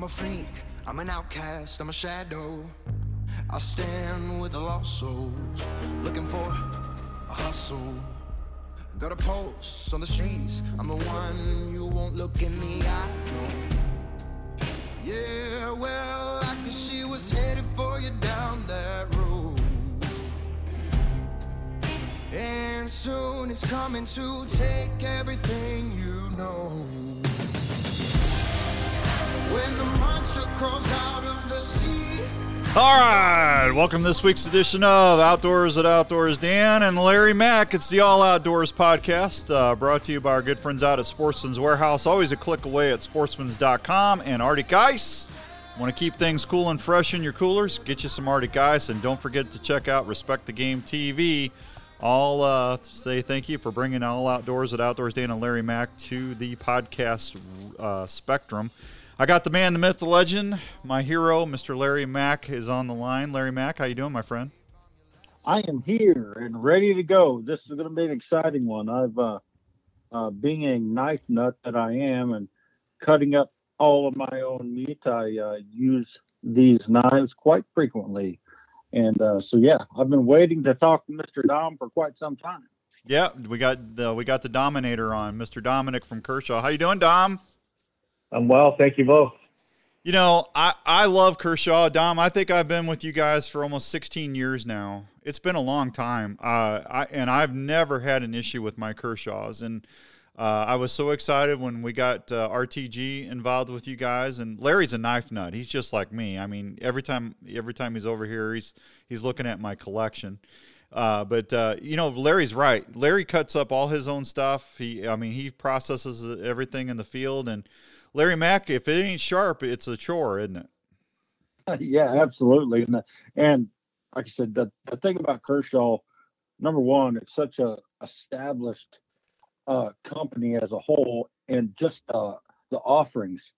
I'm a freak, I'm an outcast, I'm a shadow. I stand with the lost souls, looking for a hustle. Got a pulse on the streets, I'm the one you won't look in the eye, no. Yeah, well, I guess she was headed for you down that road. And soon it's coming to take everything you know. All right, welcome to this week's edition of Outdoors at Outdoors Dan and Larry Mack. It's the All Outdoors podcast uh, brought to you by our good friends out at Sportsman's Warehouse. Always a click away at sportsmans.com and Arctic Ice. Want to keep things cool and fresh in your coolers? Get you some Arctic Ice and don't forget to check out Respect the Game TV. I'll uh, say thank you for bringing All Outdoors at Outdoors Dan and Larry Mack to the podcast uh, spectrum. I got the man, the myth, the legend, my hero, Mr. Larry Mack, is on the line. Larry Mack, how you doing, my friend? I am here and ready to go. This is going to be an exciting one. I've, uh, uh, being a knife nut that I am, and cutting up all of my own meat, I uh, use these knives quite frequently. And uh, so, yeah, I've been waiting to talk to Mr. Dom for quite some time. Yeah, we got the we got the Dominator on, Mr. Dominic from Kershaw. How you doing, Dom? I'm well, thank you both. You know, I, I love Kershaw. Dom, I think I've been with you guys for almost 16 years now. It's been a long time. Uh, I, and I've never had an issue with my Kershaws. And uh, I was so excited when we got uh, RTG involved with you guys. And Larry's a knife nut. He's just like me. I mean, every time every time he's over here, he's he's looking at my collection. Uh, but uh, you know, Larry's right. Larry cuts up all his own stuff. He, I mean, he processes everything in the field and Larry Mack, if it ain't sharp, it's a chore, isn't it? yeah, absolutely. And, and like I said, the, the thing about Kershaw, number one, it's such a established uh, company as a whole, and just uh, the offerings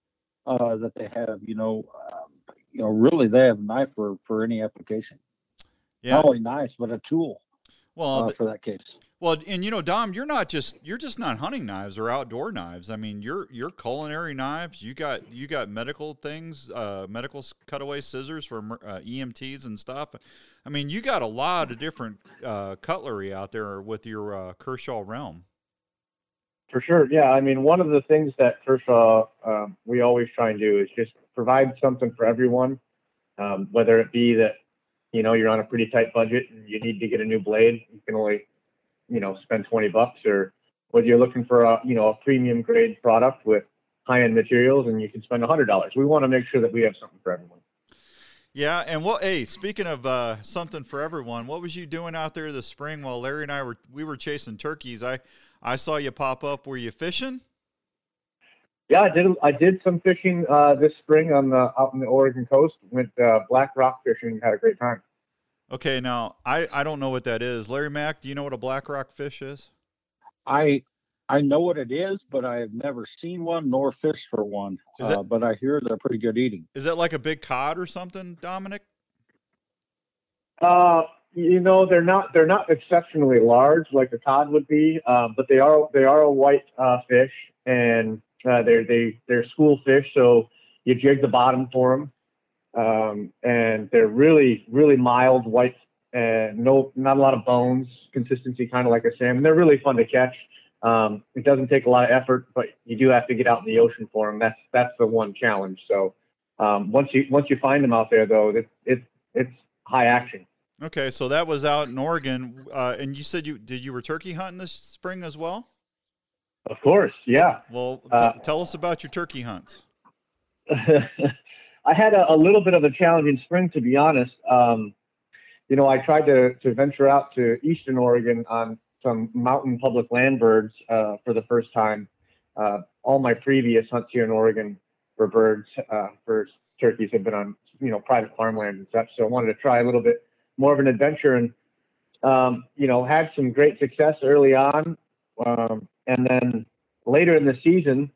uh, that they have, you know, um, you know, really they have a knife for for any application. Yeah. Not only nice, but a tool. Well, uh, for that case. Well, and you know, Dom, you're not just you're just not hunting knives or outdoor knives. I mean, you're you're culinary knives. You got you got medical things, uh, medical cutaway scissors for uh, EMTs and stuff. I mean, you got a lot of different uh, cutlery out there with your uh, Kershaw realm. For sure, yeah. I mean, one of the things that Kershaw um, we always try and do is just provide something for everyone, um, whether it be that you know you're on a pretty tight budget and you need to get a new blade, you can only you know spend 20 bucks or whether you're looking for a you know a premium grade product with high end materials and you can spend $100 we want to make sure that we have something for everyone. Yeah and what hey speaking of uh, something for everyone what was you doing out there this spring while larry and i were we were chasing turkeys? I i saw you pop up. Were you fishing yeah, I did. I did some fishing uh, this spring on the out in the Oregon coast. Went uh, black rock fishing. Had a great time. Okay, now I, I don't know what that is. Larry Mack, do you know what a black rock fish is? I I know what it is, but I have never seen one nor fished for one. Is uh, but I hear they're pretty good eating. Is that like a big cod or something, Dominic? Uh, you know, they're not they're not exceptionally large like a cod would be, um, but they are they are a white uh, fish, and uh, they're they they're school fish. So you jig the bottom for them, um, and they're really really mild white and no not a lot of bones consistency kind of like a salmon. They're really fun to catch. Um, it doesn't take a lot of effort but you do have to get out in the ocean for them that's that's the one challenge. So um, once you once you find them out there though it, it it's high action. Okay so that was out in oregon. Uh, and you said you did you were turkey hunting this spring as well of course yeah well t- uh, tell us about your turkey hunts I had a, a, little bit of a challenging spring, to be honest. Um, you know, I tried to, to venture out to Eastern Oregon on some mountain public land birds uh, for the first time. Uh, all my previous hunts here in Oregon for birds, uh, for turkeys, have been on you know private farmland and such. So I wanted to try a little bit more of an adventure, and um, you know, had some great success early on, um, and then later in the season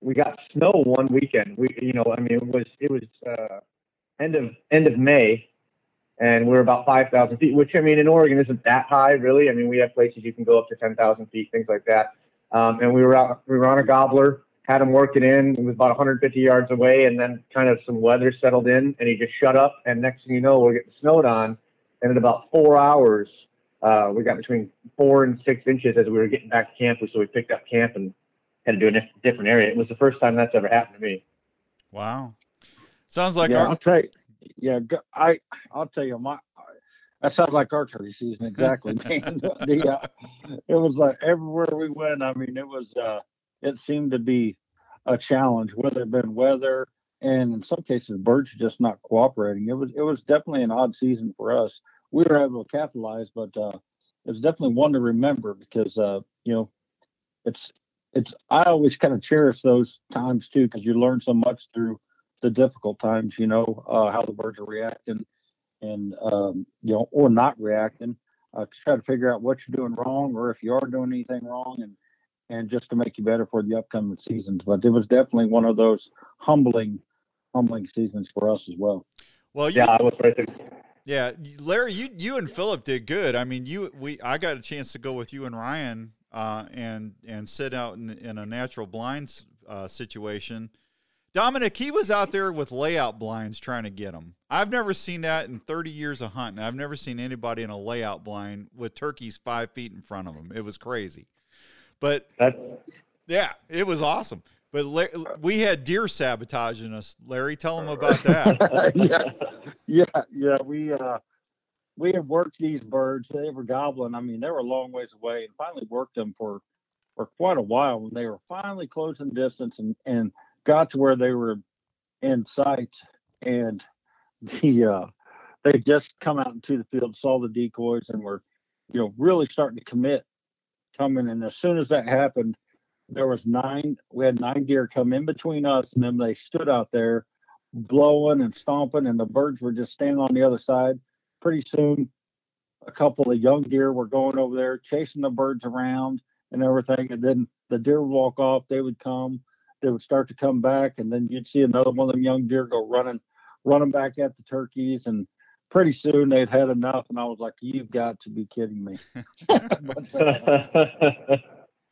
we got snow one weekend. We, you know, I mean, it was it was uh, end of end of May, and we're about five thousand feet, which I mean, in Oregon isn't that high, really. I mean, we have places you can go up to ten thousand feet, things like that. Um, and we were out, we were on a gobbler, had him working in. It was about 150 yards away, and then kind of some weather settled in, and he just shut up. And next thing you know, we're getting snowed on. And in about four hours, uh, we got between four and six inches as we were getting back to camp. So we picked up camp and had to do a different area. It was the first time that's ever happened to me. Wow. Sounds like yeah, our, I'll tell you. Yeah, I I'll tell you my. That sounds like our turkey season exactly. man. the, uh, it was like everywhere we went. I mean, it was. uh It seemed to be a challenge, whether it been weather and in some cases birds just not cooperating. It was it was definitely an odd season for us. We were able to capitalize, but uh it was definitely one to remember because uh you know it's it's I always kind of cherish those times too because you learn so much through the difficult times. You know uh, how the birds are reacting and um, you know or not reacting uh, to try to figure out what you're doing wrong or if you are doing anything wrong and and just to make you better for the upcoming seasons. But it was definitely one of those humbling humbling seasons for us as well. well, you, Yeah, I was right there. Yeah, Larry, you you and Philip did good. I mean, you we I got a chance to go with you and Ryan uh, and and sit out in, in a natural blinds uh, situation. Dominic, he was out there with layout blinds trying to get them. I've never seen that in 30 years of hunting. I've never seen anybody in a layout blind with turkeys five feet in front of them. It was crazy. But That's yeah, it was awesome. But we had deer sabotaging us. Larry, tell them about that. yeah, yeah, yeah. We uh, we had worked these birds. They were gobbling. I mean, they were a long ways away, and finally worked them for for quite a while. When they were finally closing distance and and got to where they were in sight, and the uh, they just come out into the field, saw the decoys, and were you know really starting to commit coming. And as soon as that happened, there was nine. We had nine deer come in between us, and then they stood out there blowing and stomping, and the birds were just standing on the other side. Pretty soon, a couple of young deer were going over there chasing the birds around and everything. And then the deer would walk off, they would come, they would start to come back, and then you'd see another one of them young deer go running, running back at the turkeys. And pretty soon they'd had enough, and I was like, "You've got to be kidding me!" but, uh,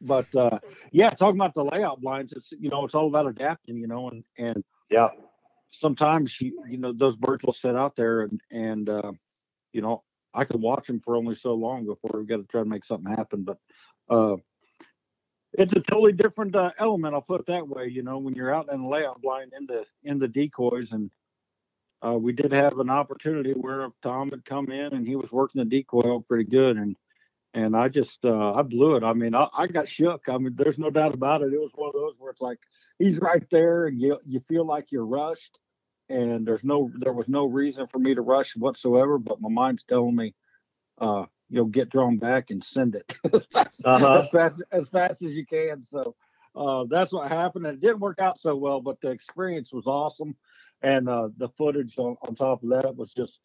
but uh, yeah, talking about the layout blinds, it's you know it's all about adapting, you know, and and yeah. Sometimes you you know those birds will sit out there and and uh, you know I could watch them for only so long before we got to try to make something happen. But uh, it's a totally different uh, element. I'll put it that way. You know, when you're out in the layout blind in the in the decoys, and uh, we did have an opportunity where Tom had come in and he was working the decoy pretty good, and and I just uh, I blew it. I mean, I, I got shook. I mean, there's no doubt about it. It was one of those where it's like he's right there, and you you feel like you're rushed, and there's no there was no reason for me to rush whatsoever. But my mind's telling me, uh, you know, get drawn back and send it as, fast, Uh-huh. as fast as fast as you can. So uh, that's what happened. And it didn't work out so well, but the experience was awesome, and uh, the footage on, on top of that was just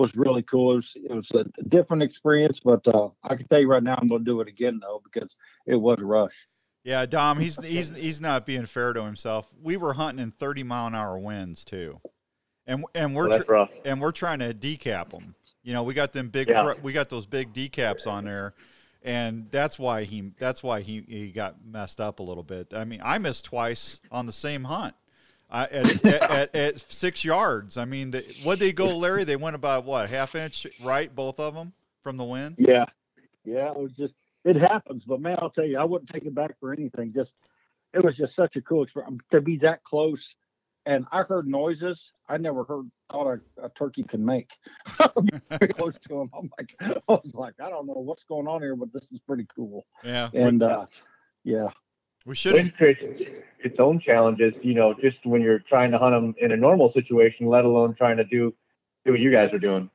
was really cool. It was, it was a different experience, but uh, I can tell you right now, I'm going to do it again though because it was a rush. Yeah, Dom, he's he's he's not being fair to himself. We were hunting in 30 mile an hour winds too, and and we're Well, tr- rough. and we're trying to decap them. You know, we got them big, Yeah. we got those big decaps on there, and that's why he that's why he he got messed up a little bit. I mean, I missed twice on the same hunt. I, at, at, at, at six yards. I mean, the, what they go, Larry? They went about what half inch right, both of them from the wind. Yeah, yeah, it was just it happens. But man, I'll tell you, I wouldn't take it back for anything. Just it was just such a cool experience to be that close. And I heard noises I never heard thought a, a turkey could make. Close to him, I'm like, I was like, I don't know what's going on here, but this is pretty cool. Yeah, And uh, yeah, we should have Which creates its own challenges, you know, just when you're trying to hunt them in a normal situation, let alone trying to do do what you guys are doing.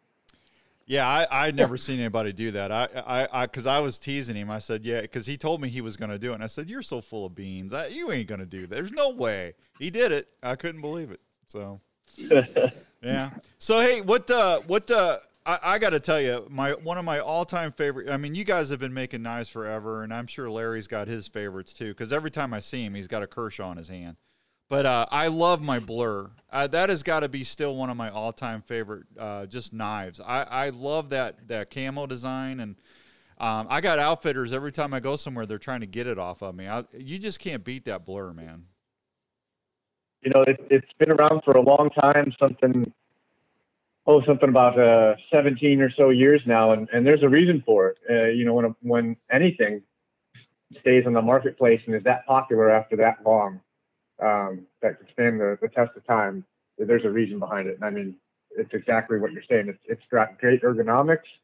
Yeah, I I never seen anybody do that. I I I because I was teasing him. I said, yeah, because he told me he was going to do it, and I said, you're so full of beans. I, you ain't going to do that. There's no way. He did it. I couldn't believe it. So yeah. So hey, what uh what uh I, I got to tell you, my one of my all-time favorite. I mean, you guys have been making knives forever, and I'm sure Larry's got his favorites too. Because every time I see him, he's got a Kershaw in his hand. But uh, I love my Blur. Uh, that has got to be still one of my all-time favorite, uh, just knives. I, I love that that camo design, and um, I got outfitters every time I go somewhere. They're trying to get it off of me. I, you just can't beat that Blur, man. you know, it, it's been around for a long time. Something, oh, something about uh, 17 or so years now, and, and there's a reason for it. Uh, you know, when when anything stays on the marketplace and is that popular after that long, um, that can stand the, the test of time, there's a reason behind it. And I mean, it's exactly what you're saying. It's it's got great ergonomics.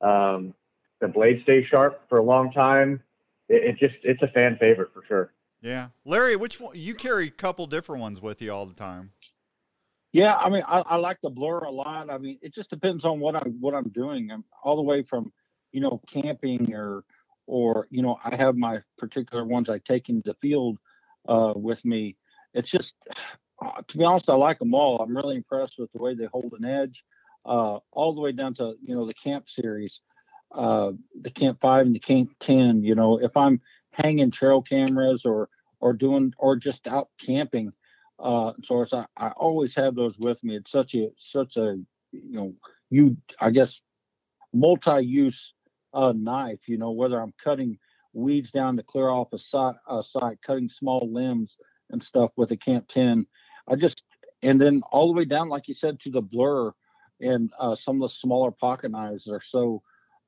Um, the blade stays sharp for a long time. It, it just it's a fan favorite for sure. Yeah, Larry, which one you carry a couple different ones with you all the time? Yeah, I mean, I, I like the blur a lot. I mean, it just depends on what I'm what I'm doing. I'm all the way from, you know, camping or or you know, I have my particular ones I take into the field uh, with me. It's just, uh, to be honest, I like them all. I'm really impressed with the way they hold an edge, uh, all the way down to you know the camp series, uh, the camp five and the camp ten. You know, if I'm hanging trail cameras or or doing or just out camping. Uh, so I, I always have those with me. It's such a such a you know you I guess multi-use uh, knife. You know whether I'm cutting weeds down to clear off a site, a site, cutting small limbs and stuff with a Camp 10. I just and then all the way down, like you said, to the blur and uh, some of the smaller pocket knives are so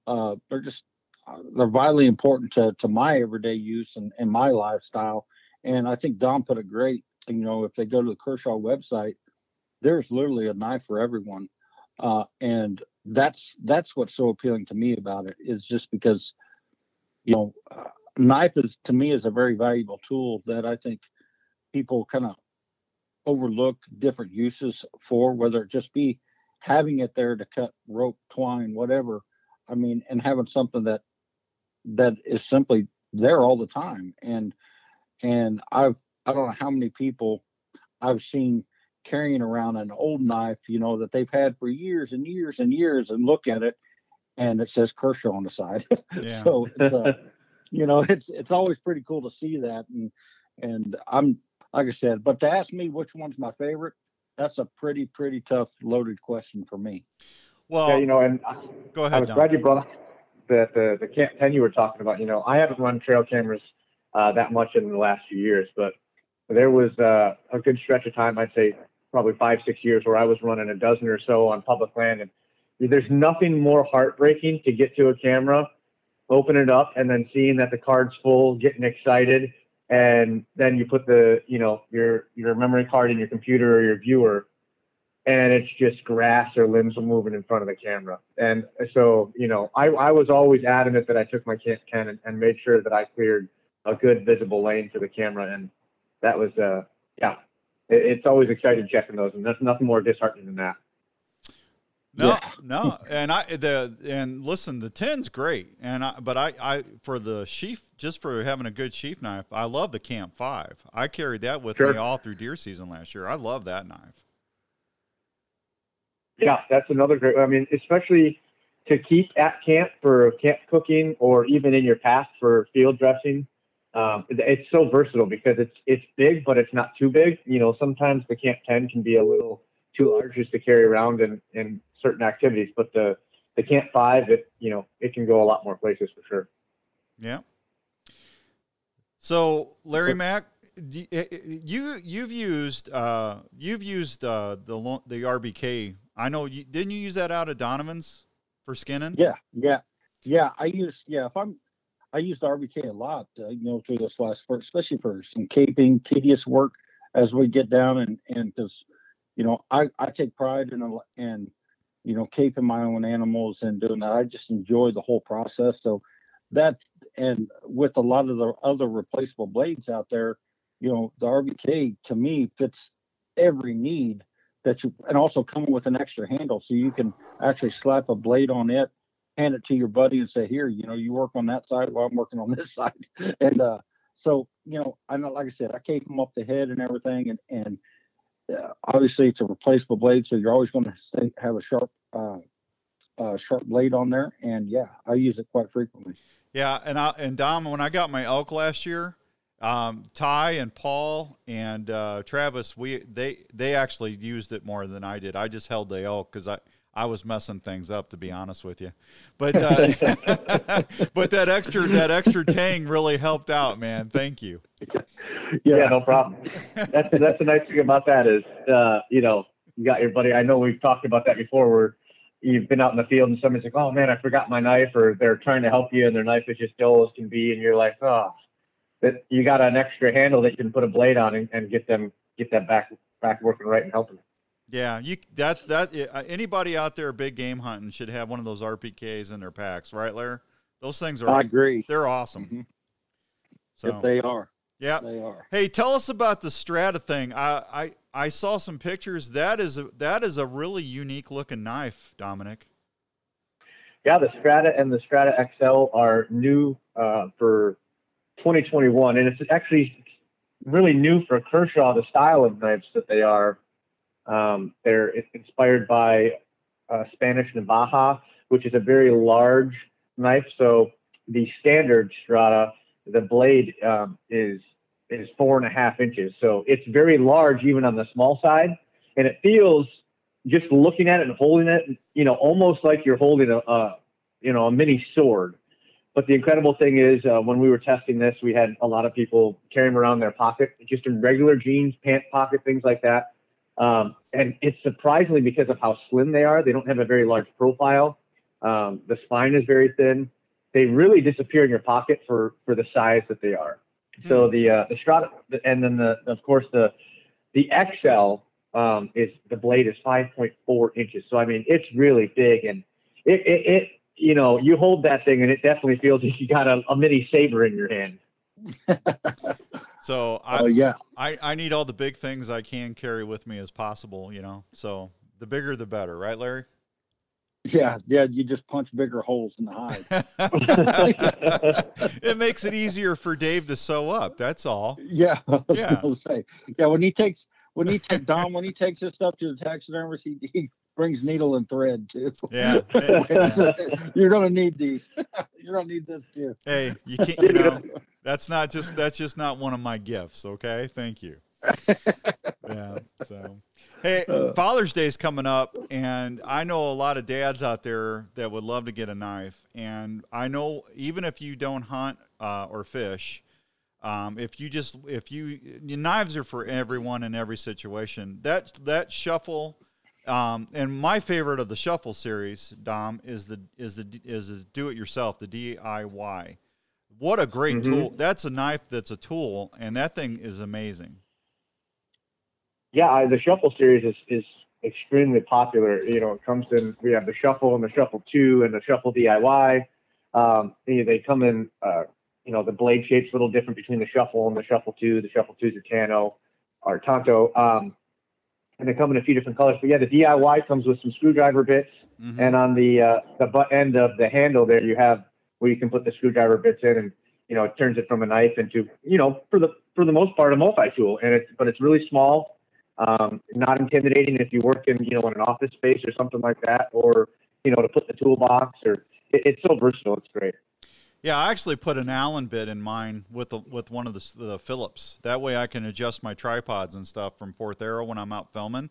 uh, they're just they're vitally important to, to my everyday use and, and my lifestyle. And I think Dom put it great. You know, if they go to the Kershaw website, there's literally a knife for everyone. Uh, and that's that's what's so appealing to me about it is just because, you know, uh, knife is to me is a very valuable tool that I think people kind of overlook different uses for, whether it just be having it there to cut rope, twine, whatever. I mean, and having something that that is simply there all the time. And and I've I don't know how many people I've seen carrying around an old knife, you know, that they've had for years and years and years, and look at it, and it says Kershaw on the side. Yeah. so, it's, uh, you know, it's it's always pretty cool to see that, and and I'm like I said, but to ask me which one's my favorite, that's a pretty pretty tough loaded question for me. Well, yeah, you know, and go ahead. I was Don. glad you brought the, the, the Camp 10 you were talking about, you know, I haven't run trail cameras uh, that much in the last few years, but there was uh, a good stretch of time, I'd say probably five, six years, where I was running a dozen or so on public land. And there's nothing more heartbreaking to get to a camera, open it up, and then seeing that the card's full, getting excited. And then you put the, you know, your your memory card in your computer or your viewer, and it's just grass or limbs moving in front of the camera. And so, you know, I, I was always adamant that I took my Camp 10 and, and made sure that I cleared a good visible lane for the camera. And that was, uh, yeah, it, it's always exciting checking those. And there's nothing more disheartening than that. No, yeah. no, and I the and listen, the ten's great, and I but I I for the sheath just for having a good sheath knife, I love the Camp Five. I carried that with sure. me all through deer season last year. I love that knife. Yeah, that's another great. I mean, especially to keep at camp for camp cooking or even in your pack for field dressing. Um, it's so versatile because it's it's big, but it's not too big. You know, sometimes the Camp 10 can be a little too large just to carry around in, in certain activities, but the the Camp 5, it you know, it can go a lot more places for sure. Yeah. So Larry Mack, you you've used uh, you've used uh, the the RBK I know you didn't you use that out of Donovan's for skinning? Yeah, yeah, yeah. I use yeah. If I'm I used the RBK a lot, uh, you know, through this last sport, especially for some caping, tedious work as we get down and and because you know I I take pride in and you know caping my own animals and doing that. I just enjoy the whole process. So that and with a lot of the other replaceable blades out there, you know, the RBK to me fits every need that you and also coming with an extra handle so you can actually slap a blade on it hand it to your buddy and say here you know you work on that side while i'm working on this side and uh so you know i know like i said i cape them up the head and everything and and uh, obviously it's a replaceable blade so you're always going to have a sharp uh, uh, sharp blade on there and yeah i use it quite frequently yeah and i and dom when i got my elk last year um, Ty and Paul and uh, Travis, we they they actually used it more than I did. I just held the elk because I I was messing things up to be honest with you, but uh, but that extra that extra tang really helped out, man. Thank you. Yeah, no problem. That's that's the nice thing about that is, uh, you know, you got your buddy. I know we've talked about that before, where you've been out in the field and somebody's like, "Oh man, I forgot my knife," or they're trying to help you and their knife is just dull as can be, and you're like, "Oh." That you got an extra handle that you can put a blade on and, and get them get that back back working right and helping. Yeah, you that that uh, anybody out there big game hunting should have one of those RBKs in their packs, right, Larry? Those things are I agree. they're awesome. Mhm. So If they are, yeah. they are. Hey, tell us about the Strata thing. I I, I saw some pictures. That is a, that is a really unique looking knife, Dominic. Yeah, the Strata and the Strata XL are new uh, for 2021, and it's actually really new for Kershaw. The style of knives that they are, um, they're inspired by uh, Spanish Navaja, which is a very large knife. So the standard Strata, the blade um, is is four and a half inches, so it's very large even on the small side, and it feels just looking at it and holding it, you know, almost like you're holding a, a you know a mini sword. But the incredible thing is, uh, when we were testing this, we had a lot of people carrying around their pocket, just in regular jeans, pant pocket, things like that. Um, and it's surprisingly because of how slim they are. They don't have a very large profile. Um, the spine is very thin. They really disappear in your pocket for for the size that they are. So the uh, the Strata, and then the of course the the XL um, is the blade is 5.4 inches. So I mean it's really big, and it, it, it you know you hold that thing and it definitely feels like you got a, a mini saber in your hand. So I, Oh yeah, I I need all the big things I can carry with me as possible. You know, so the bigger the better, right, Larry? yeah, yeah. You just punch bigger holes in the hide. it makes it easier for Dave to sew up. That's all. Yeah, Yeah. say. Yeah, when he takes when he takes Don when he takes his stuff to the taxidermist, he, he brings needle and thread too. Yeah. You're gonna need these. You're gonna need this too. Hey, you can't. You know, that's not just that's just not one of my gifts. Okay, thank you. Yeah. So, hey, Father's Day's coming up, and I know a lot of dads out there that would love to get a knife. And I know even if you don't hunt uh, or fish, um, if you just if you your knives are for everyone in every situation. That that shuffle. Um, and my favorite of the shuffle series, Dom, is the is the is the do it yourself, the DIY. What a great Mhm. tool! That's a knife that's a tool, and that thing is amazing. yeah, I, the Shuffle series is, is extremely popular. You know, it comes in, we have the Shuffle and the Shuffle 2 and the Shuffle DIY. Um, they, they come in, uh, you know, the blade shape's a little different between the Shuffle and the Shuffle 2. The Shuffle 2 is a Tano or Tonto. Um, and they come in a few different colors. But yeah, the DIY comes with some screwdriver bits. Mhm. And on the uh, the butt end of the handle there, you have where you can put the screwdriver bits in, and you know it turns it from a knife into you know for the for the most part a multi tool. And it's but it's really small, um, not intimidating if you work in you know in an office space or something like that, or you know to put in the toolbox. Or it, it's so versatile. It's great. Yeah, I actually put an Allen bit in mine with the, with one of the, the Phillips. That way, I can adjust my tripods and stuff from Fourth Arrow when I'm out filming.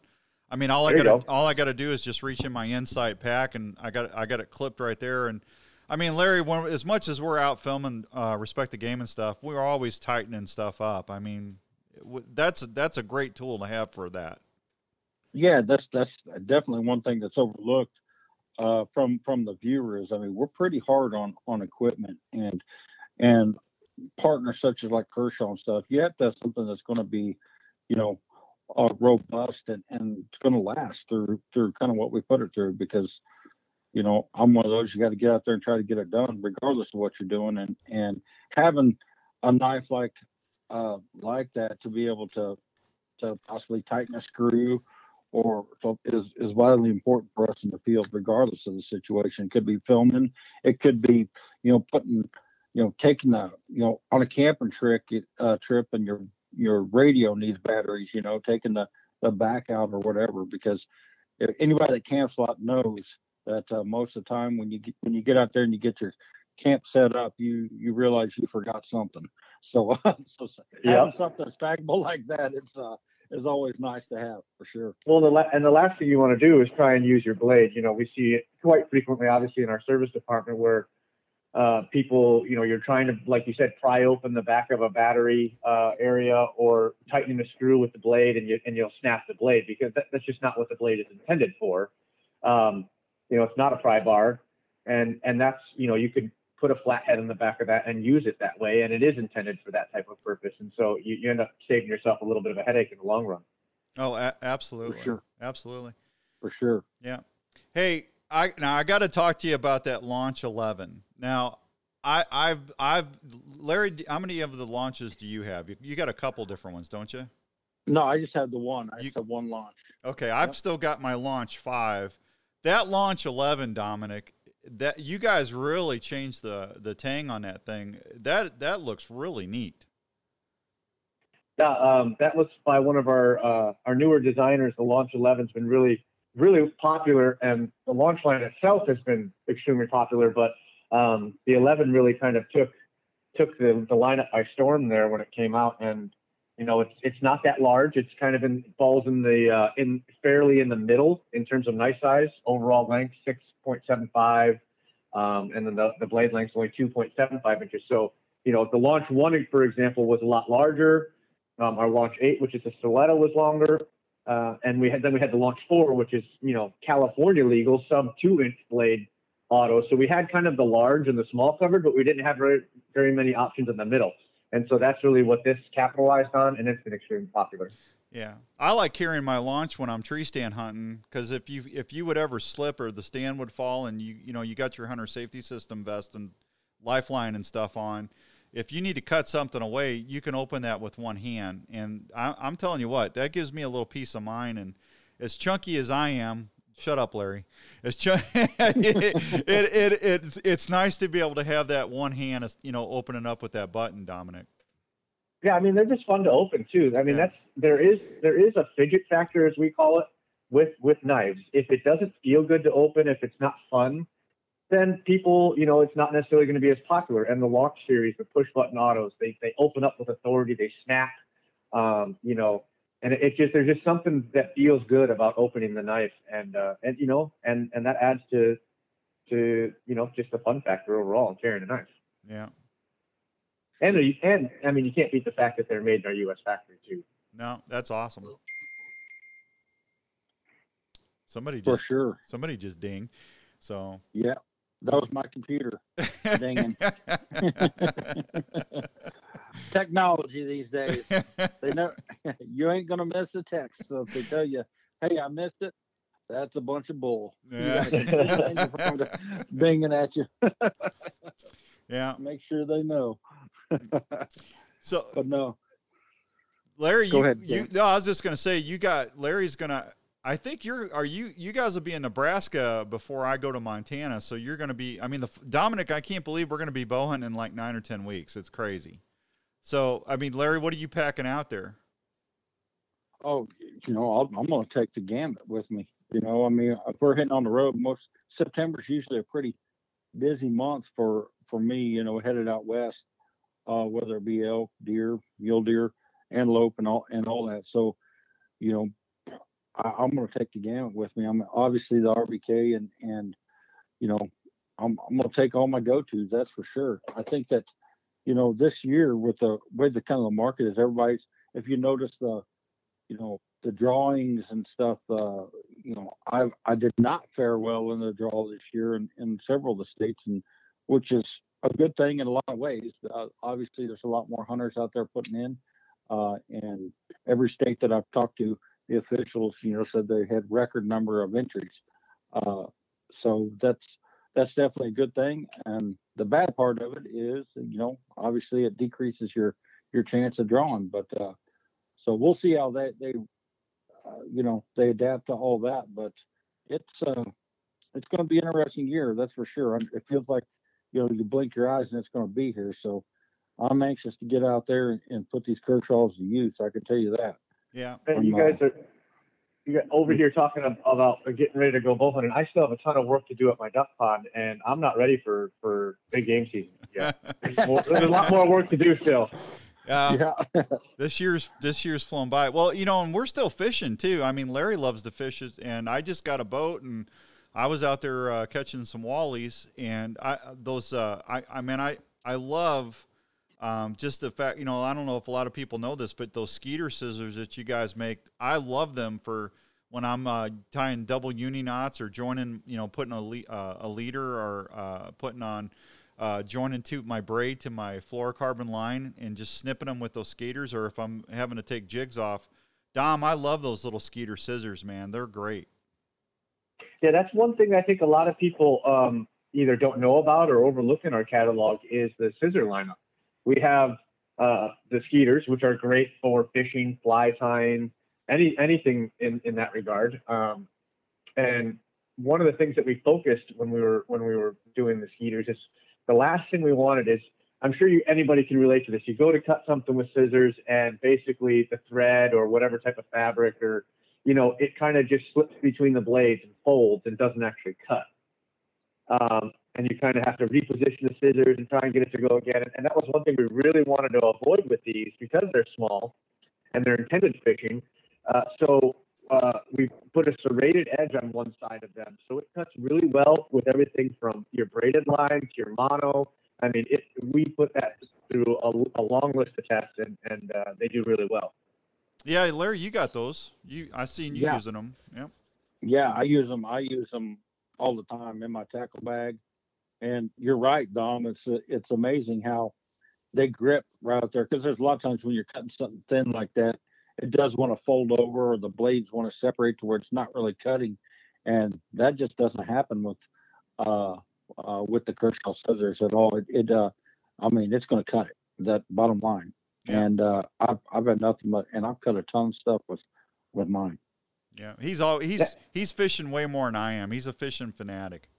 I mean, all I There you got go. all I got to do is just reach in my inside pack, and I got I got it clipped right there. And I mean, Larry, when, as much as we're out filming, uh, respect the game and stuff, we're always tightening stuff up. I mean, w- that's that's a great tool to have for that. Yeah, that's that's definitely one thing that's overlooked uh, from from the viewers. I mean, we're pretty hard on on equipment and and partners such as like Kershaw and stuff. You have to have something that's going to be, you know, uh, robust and and it's going to last through through kind of what we put it through. Because, you know, I'm one of those you got to get out there and try to get it done, regardless of what you're doing. And and having a knife like uh, like that to be able to to possibly tighten a screw or is is vitally important for us in the field, regardless of the situation. It could be filming, it could be, you know, putting, you know, taking the, you know, on a camping trip uh, trip, and your your radio needs batteries. You know, taking the the back out or whatever, because if anybody that camps a lot knows that uh, most of the time when you get when you get out there and you get your camp set up, you you realize you forgot something. So, so Yeah. having something stackable like that, it's uh is always nice to have for sure. Well, the la- and the last thing you want to do is try and use your blade. You know, we see it quite frequently, obviously, in our service department where uh, people, you know, you're trying to, like you said, pry open the back of a battery uh, area or tightening a screw with the blade, and you and you'll snap the blade because that, that's just not what the blade is intended for. Um, you know, it's not a pry bar, and and that's you know you could put a flathead in the back of that and use it that way, and it is intended for that type of purpose, and so you, you end up saving yourself a little bit of a headache in the long run. Oh, a- absolutely, For sure. absolutely. For sure. Yeah. Hey, I now I got to talk to you about that launch 11. Now, I I've I've Larry, how many of the launches do you have? You, you got a couple different ones, don't you? No, I just had the one. I You- just had one launch. Okay, I've Yep. still got my launch 5. That launch 11, Dominic, that you guys really changed the the tang on that thing. That that looks really neat. Yeah, um, that was by one of our uh, our newer designers. The Launch 11's been really really popular, and the launch line itself has been extremely popular. But um, the 11 really kind of took took the, the lineup by storm there when it came out, and you know it's it's not that large. It's kind of in falls in the uh, in fairly in the middle in terms of knife size. Overall length 6.75, um, and then the, the blade length is only 2.75 inches. So you know the Launch One, for example, was a lot larger. Um, our launch eight, which is a stiletto, was longer, uh, and we had then we had the launch four, which is you know California legal sub two inch blade auto. So we had kind of the large and the small covered, but we didn't have very very many options in the middle. And so that's really what this capitalized on, and it's been extremely popular. Yeah, I like carrying my launch when I'm tree stand hunting because if you if you would ever slip or the stand would fall and you you know you got your hunter safety system vest and lifeline and stuff on, if you need to cut something away, you can open that with one hand. And I, I'm telling you what, that gives me a little peace of mind. And as chunky as I am, shut up, Larry. As chun- it, it, it, it's it's nice to be able to have that one hand, you know, opening up with that button, Dominic. Yeah, I mean they're just fun to open too. I mean Yeah. that's there is there is a fidget factor as we call it with with knives. If it doesn't feel good to open, if it's not fun, then people, you know, it's not necessarily going to be as popular. And the launch series, the push button autos, they they open up with authority, they snap, um, you know, and it, it just there's just something that feels good about opening the knife, and uh, and you know, and and that adds to to you know just the fun factor overall in carrying a knife. Yeah. And you and I mean you can't beat the fact that they're made in our U.S. factory too. No, that's awesome. Somebody just For sure. somebody just ding. So Yeah. That was my computer dinging. Technology these days. They know you ain't gonna miss a text. So if they tell you, "Hey, I missed it," that's a bunch of bull. You got a computer in your phone dinging at you. yeah. Make sure they know. So But no, Larry, Go you, ahead, you no, I was just gonna say you got Larry's gonna. I think you're. Are you? You guys will be in Nebraska before I go to Montana. So you're gonna be. I mean, the Dominic. I can't believe we're gonna be bow hunting in like nine or ten weeks. It's crazy. So I mean, Larry, what are you packing out there? oh, you know, I'll, I'm gonna take the gamut with me. You know, I mean, if we're hitting on the road, most September's usually a pretty busy month for for me. You know, headed out west, uh, whether it be elk, deer, mule deer, antelope, and all and all that. So, you know, I, I'm gonna take the gamut with me. I'm obviously the RBK and and you know, I'm I'm gonna take all my go tos. That's for sure. I think that, you know, this year with the way the kind of the market is, everybody's. If you notice the you know the drawings and stuff uh you know i i did not fare well in the draw this year in, in several of the states and which is a good thing in a lot of ways uh, obviously there's a lot more hunters out there putting in uh and every state that i've talked to the officials you know said they had record number of entries uh so that's that's definitely a good thing and the bad part of it is you know obviously it decreases your your chance of drawing but uh so we'll see how they they uh, you know they adapt to all that. But it's uh it's going to be an interesting year, that's for sure. It feels like you know you blink your eyes and it's going to be here. So I'm anxious to get out there and, put these Kershaws to use. I can tell you that. Yeah. And you guys are you got over here talking about getting ready to go bow hunting. I still have a ton of work to do at my duck pond, and I'm not ready for for big game season yet. There's, more, there's a lot more work to do still. Uh, yeah. this year's this year's flown by. Well, you know, and we're still fishing too. I mean, Larry loves the fishes, and I just got a boat, and I was out there uh, catching some wallies, and I those uh, I I mean I I love. Um, just the fact, you know, I don't know if a lot of people know this, but those skeeter scissors that you guys make, I love them for when I'm uh, tying double uni knots or joining, you know, putting a, le- uh, a leader or uh, putting on uh, joining to my braid to my fluorocarbon line and just snipping them with those skeeters, or if I'm having to take jigs off. Dom, I love those little skeeter scissors, man. They're great. Yeah, that's one thing I think a lot of people um, either don't know about or overlook in our catalog is the scissor lineup. We have uh, the skeeters, which are great for fishing, fly tying, any anything in, in that regard. Um, and one of the things that we focused when we were when we were doing the skeeters is the last thing we wanted is I'm sure you anybody can relate to this. You go to cut something with scissors and basically the thread or whatever type of fabric or you know it kind of just slips between the blades and folds and doesn't actually cut. Um, and you kind of have to reposition the scissors and try and get it to go again. And that was one thing we really wanted to avoid with these because they're small and they're intended fishing. Uh, so uh, we put a serrated edge on one side of them, so it cuts really well with everything from your braided line to your mono. I mean, it, we put that through a, a long list of tests, and, and uh, they do really well. Yeah, Larry, you got those. You, I seen you Yeah. using them. Yep. Yeah, I use them. I use them all the time in my tackle bag. And you're right, Dom. It's it's amazing how they grip right out there. Because there's a lot of times when you're cutting something thin like that, it does want to fold over, or the blades want to separate to where it's not really cutting, and that just doesn't happen with uh, uh with the Kershaw scissors at all. It, it uh, I mean, it's going to cut it. That bottom line. Yeah. And uh, I've I've had nothing but, and I've cut a ton of stuff with with mine. Yeah, he's all he's he's fishing way more than I am. He's a fishing fanatic.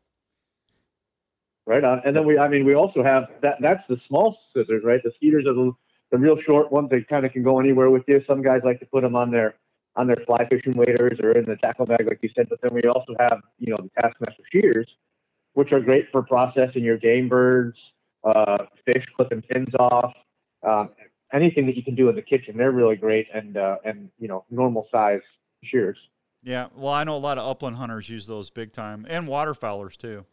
Right on. And then we, I mean, we also have that. That's the small scissors, right? The skeeters are the, the real short ones. They kind of can go anywhere with you. Some guys like to put them on their on their fly fishing waders or in the tackle bag, like you said. But then we also have, you know, the Taskmaster shears, which are great for processing your game birds, uh, fish, clipping fins off, um, anything that you can do in the kitchen. They're really great and uh, and you know normal size shears. Yeah, well, I know a lot of upland hunters use those big time, and waterfowlers too.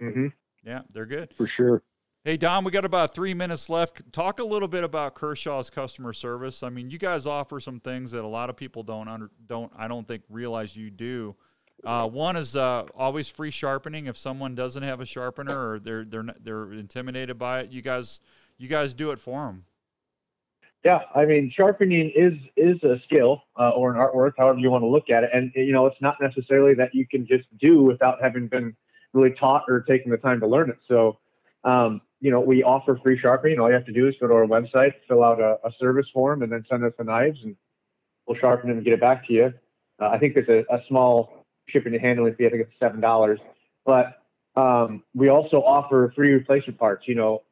Mm-hmm. Yeah, they're good. For sure. Hey Dom, we got about three minutes left. Talk a little bit about Kershaw's customer service. I mean, you guys offer some things that a lot of people don't under, don't I don't think realize you do. Uh, one is uh, always free sharpening. If someone doesn't have a sharpener or they're they're not, they're intimidated by it, you guys you guys do it for them. Yeah, I mean, sharpening is is a skill uh, or an artwork, however you want to look at it, and you know, it's not necessarily that you can just do without having been really taught or taking the time to learn it. So, um, you know, we offer free sharpening. All you have to do is go to our website, fill out a, a service form, and then send us the knives, and we'll sharpen them and get it back to you. Uh, I think there's a, a small shipping and handling fee. I think it's seven dollars, but um, we also offer free replacement parts. You know,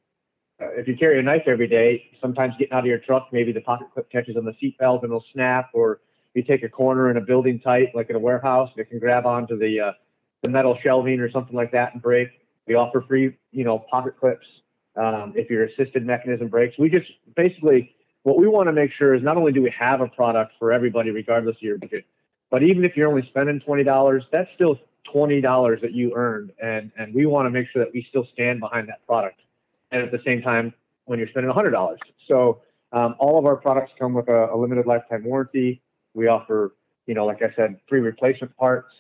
uh, if you carry a knife every day, sometimes getting out of your truck, maybe the pocket clip catches on the seat belt and it'll snap, or you take a corner in a building tight, like in a warehouse, and it can grab onto the uh, the metal shelving or something like that and break. We offer free, you know, pocket clips um, if your assisted mechanism breaks. We just basically what we want to make sure is not only do we have a product for everybody, regardless of your budget, but even if you're only spending twenty dollars, that's still twenty dollars that you earned, and and we want to make sure that we still stand behind that product and at the same time when you're spending $100. So um, all of our products come with a, a, limited lifetime warranty. We offer, you know, like I said, free replacement parts,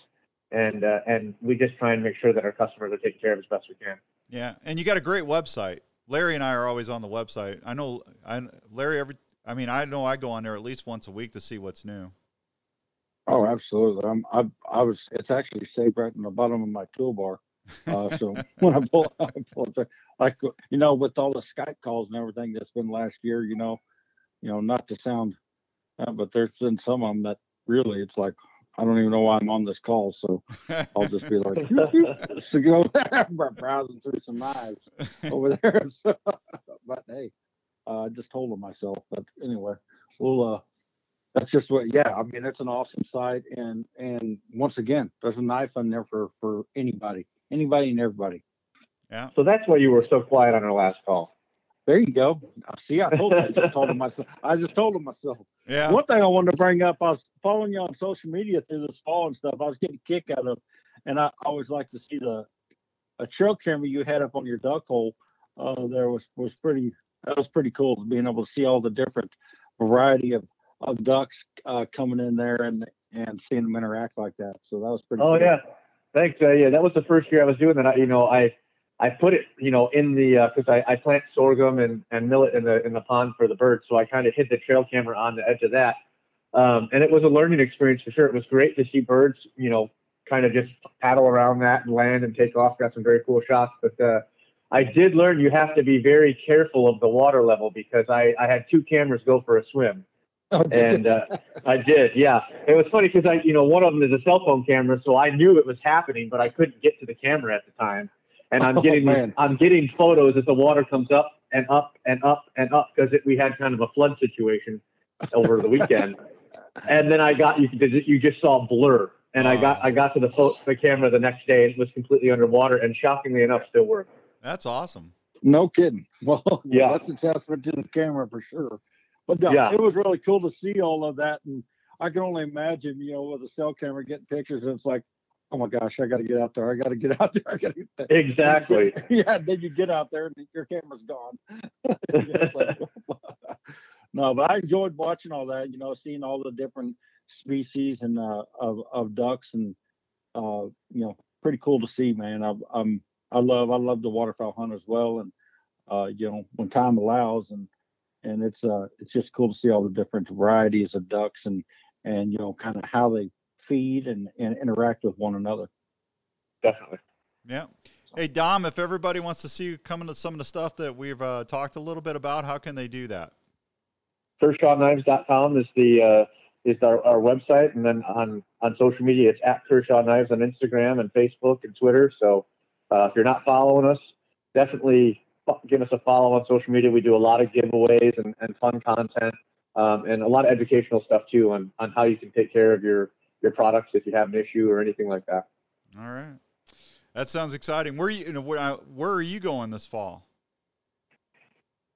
and uh, and we just try and make sure that our customers are taken care of as best we can. Yeah, and you got a great website. Larry and I are always on the website. I know, I Larry. Every, I mean, I know I go on there at least once a week to see what's new. Oh, absolutely. I'm, I, I was. It's actually saved right in the bottom of my toolbar. Uh, so when I pull, I pull it, like you know, with all the Skype calls and everything that's been last year, you know, you know, not to sound, uh, but there's been some of them that really, it's like I don't even know why I'm on this call, so I'll just be like, so go browsing through some knives over there. So, but hey, uh, I just told them myself. But anyway, we'll. uh that's just what yeah i mean it's an awesome site and and once again there's a knife on there for for anybody anybody and everybody Yeah. So that's why you were so quiet on our last call. There you go. See, I told you. I just told him myself. I just told him myself. Yeah. One thing I wanted to bring up, I was following you on social media through this fall and stuff. I was getting a kick out of, and I always like to see the a trail camera you had up on your duck hole. Uh, there was was pretty. That was pretty cool being able to see all the different variety of of ducks uh, coming in there and and seeing them interact like that. So that was pretty. Oh cool. yeah, thanks. Uh, yeah, that was the first year I was doing that. I, you know, I I put it, you know, in the because I, I plant sorghum and, and millet in the in the pond for the birds, so I kind of hid the trail camera on the edge of that, um, and it was a learning experience for sure. It was great to see birds, you know, kind of just paddle around that and land and take off. Got some very cool shots, but uh, I did learn you have to be very careful of the water level because I I had two cameras go for a swim and uh, I did, yeah. It was funny because I, you know, one of them is a cell phone camera, so I knew it was happening, but I couldn't get to the camera at the time. And I'm Oh, getting, man. I'm getting photos as the water comes up and up and up and up because we had kind of a flood situation over the weekend. and then I got you, you just saw blur, and I got, I oh. got to the pho- the camera the next day, and it was completely underwater, and shockingly enough, still worked. That's awesome. No kidding. Well, Yeah. that's a testament to the camera for sure. But no, Yeah. it was really cool to see all of that, and I can only imagine, you know, with a cell camera getting pictures. And it's like, oh my gosh, I got to get out there. I got to get out there. I got to. Exactly. yeah. Then you get out there and your camera's gone. Like, no, but I enjoyed watching all that. You know, seeing all the different species and uh, of of ducks, and uh, you know, pretty cool to see, man. I, I'm I love I love the waterfowl hunt as well, and uh, you know, when time allows, and and it's uh it's just cool to see all the different varieties of ducks and and you know kind of how they feed and, and interact with one another. Definitely. Yeah. Hey Dom, if everybody wants to see you come into some of the stuff that we've uh, talked a little bit about, how can they do that? KershawKnives.com is the uh, is our, our website, and then on on social media, it's at Kershaw Knives on Instagram and Facebook and Twitter. So uh, if you're not following us, definitely give us a follow on social media. We do a lot of giveaways and, and fun content, um, and a lot of educational stuff too on on how you can take care of your your products if you have an issue or anything like that. All right. That sounds exciting. Where you, you know, where, uh, where are you going this fall?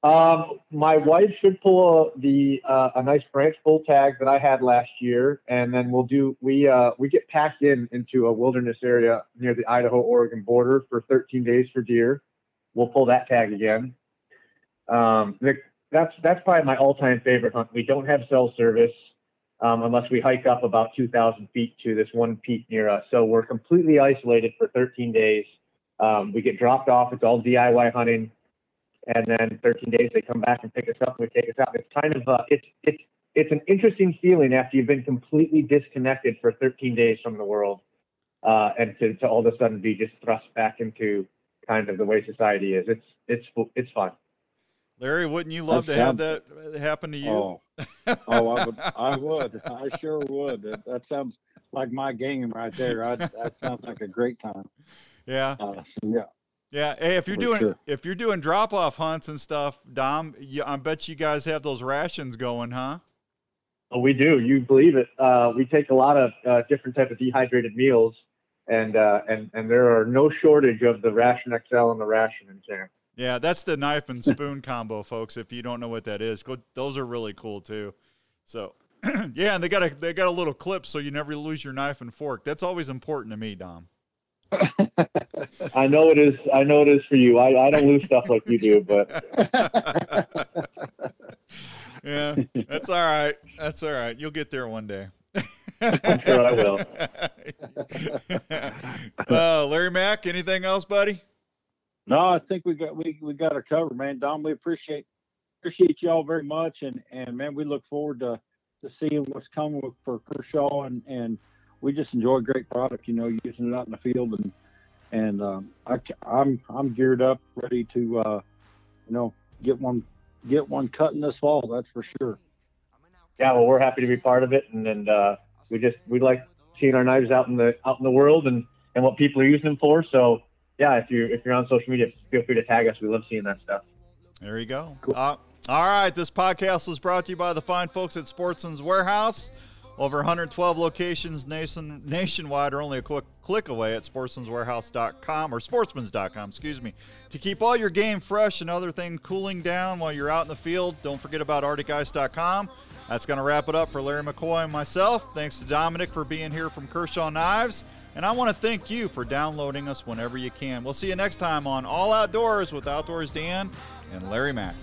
Um, my wife should pull a, the uh, a nice branch bull tag that I had last year, and then we'll do we uh, we get packed in into a wilderness area near the Idaho Oregon border for 13 days for deer. We'll pull that tag again. Um, the, that's that's probably my all-time favorite hunt. We don't have cell service um, unless we hike up about 2,000 feet to this one peak near us. So we're completely isolated for 13 days. Um, we get dropped off. It's all DIY hunting and then 13 days they come back and pick us up and they take us out. It's kind of uh, it's it's it's an interesting feeling after you've been completely disconnected for 13 days from the world, uh, and to, to all of a sudden be just thrust back into kind of the way society is. It's it's it's fun. Larry, wouldn't you love That to have that happen to you? Oh, oh, I would, I would, I sure would. That, that sounds like my game right there. I, that sounds like a great time. Yeah. Uh, so yeah. Yeah. Hey, if you're For doing sure. if you're doing drop off hunts and stuff, Dom, you, I bet you guys have those rations going, huh? Oh, we do. You believe it? Uh, we take a lot of uh, different type of dehydrated meals, and uh, and and there are no shortage of the Ration XL and the Ration in camp. Yeah, that's the knife and spoon combo, folks. If you don't know what that is, go. Those are really cool too. So, yeah, and they got a they got a little clip so you never lose your knife and fork. That's always important to me, Dom. I know it is. I know it is for you. I, I don't lose stuff like you do, but yeah, that's all right. That's all right. You'll get there one day. I'm sure I will. uh, Larry Mack, anything else, buddy? No, I think we got we, we got our cover, man. Dom, we appreciate appreciate y'all very much, and and man, we look forward to to seeing what's coming for Kershaw, and and we just enjoy great product, you know, using it out in the field, and and um, I I'm I'm geared up, ready to uh, you know get one get one cutting this fall. That's for sure. yeah, well, we're happy to be part of it, and and uh, we just we like seeing our knives out in the out in the world and and what people are using them for. So yeah, if you if you're on social media, feel free to tag us. We love seeing that stuff. There you go. Uh, all right. This podcast was brought to you by the fine folks at Sportsman's Warehouse. Over 112 locations nation, nationwide are only a quick click away at sportsmanswarehouse.com or sportsmans.com, excuse me. To keep all your game fresh and other things cooling down while you're out in the field, don't forget about arcticice.com. That's going to wrap it up for Larry McCoy and myself. Thanks to Dominic for being here from Kershaw Knives. And I want to thank you for downloading us whenever you can. We'll see you next time on All Outdoors with Outdoors Dan and Larry Mack.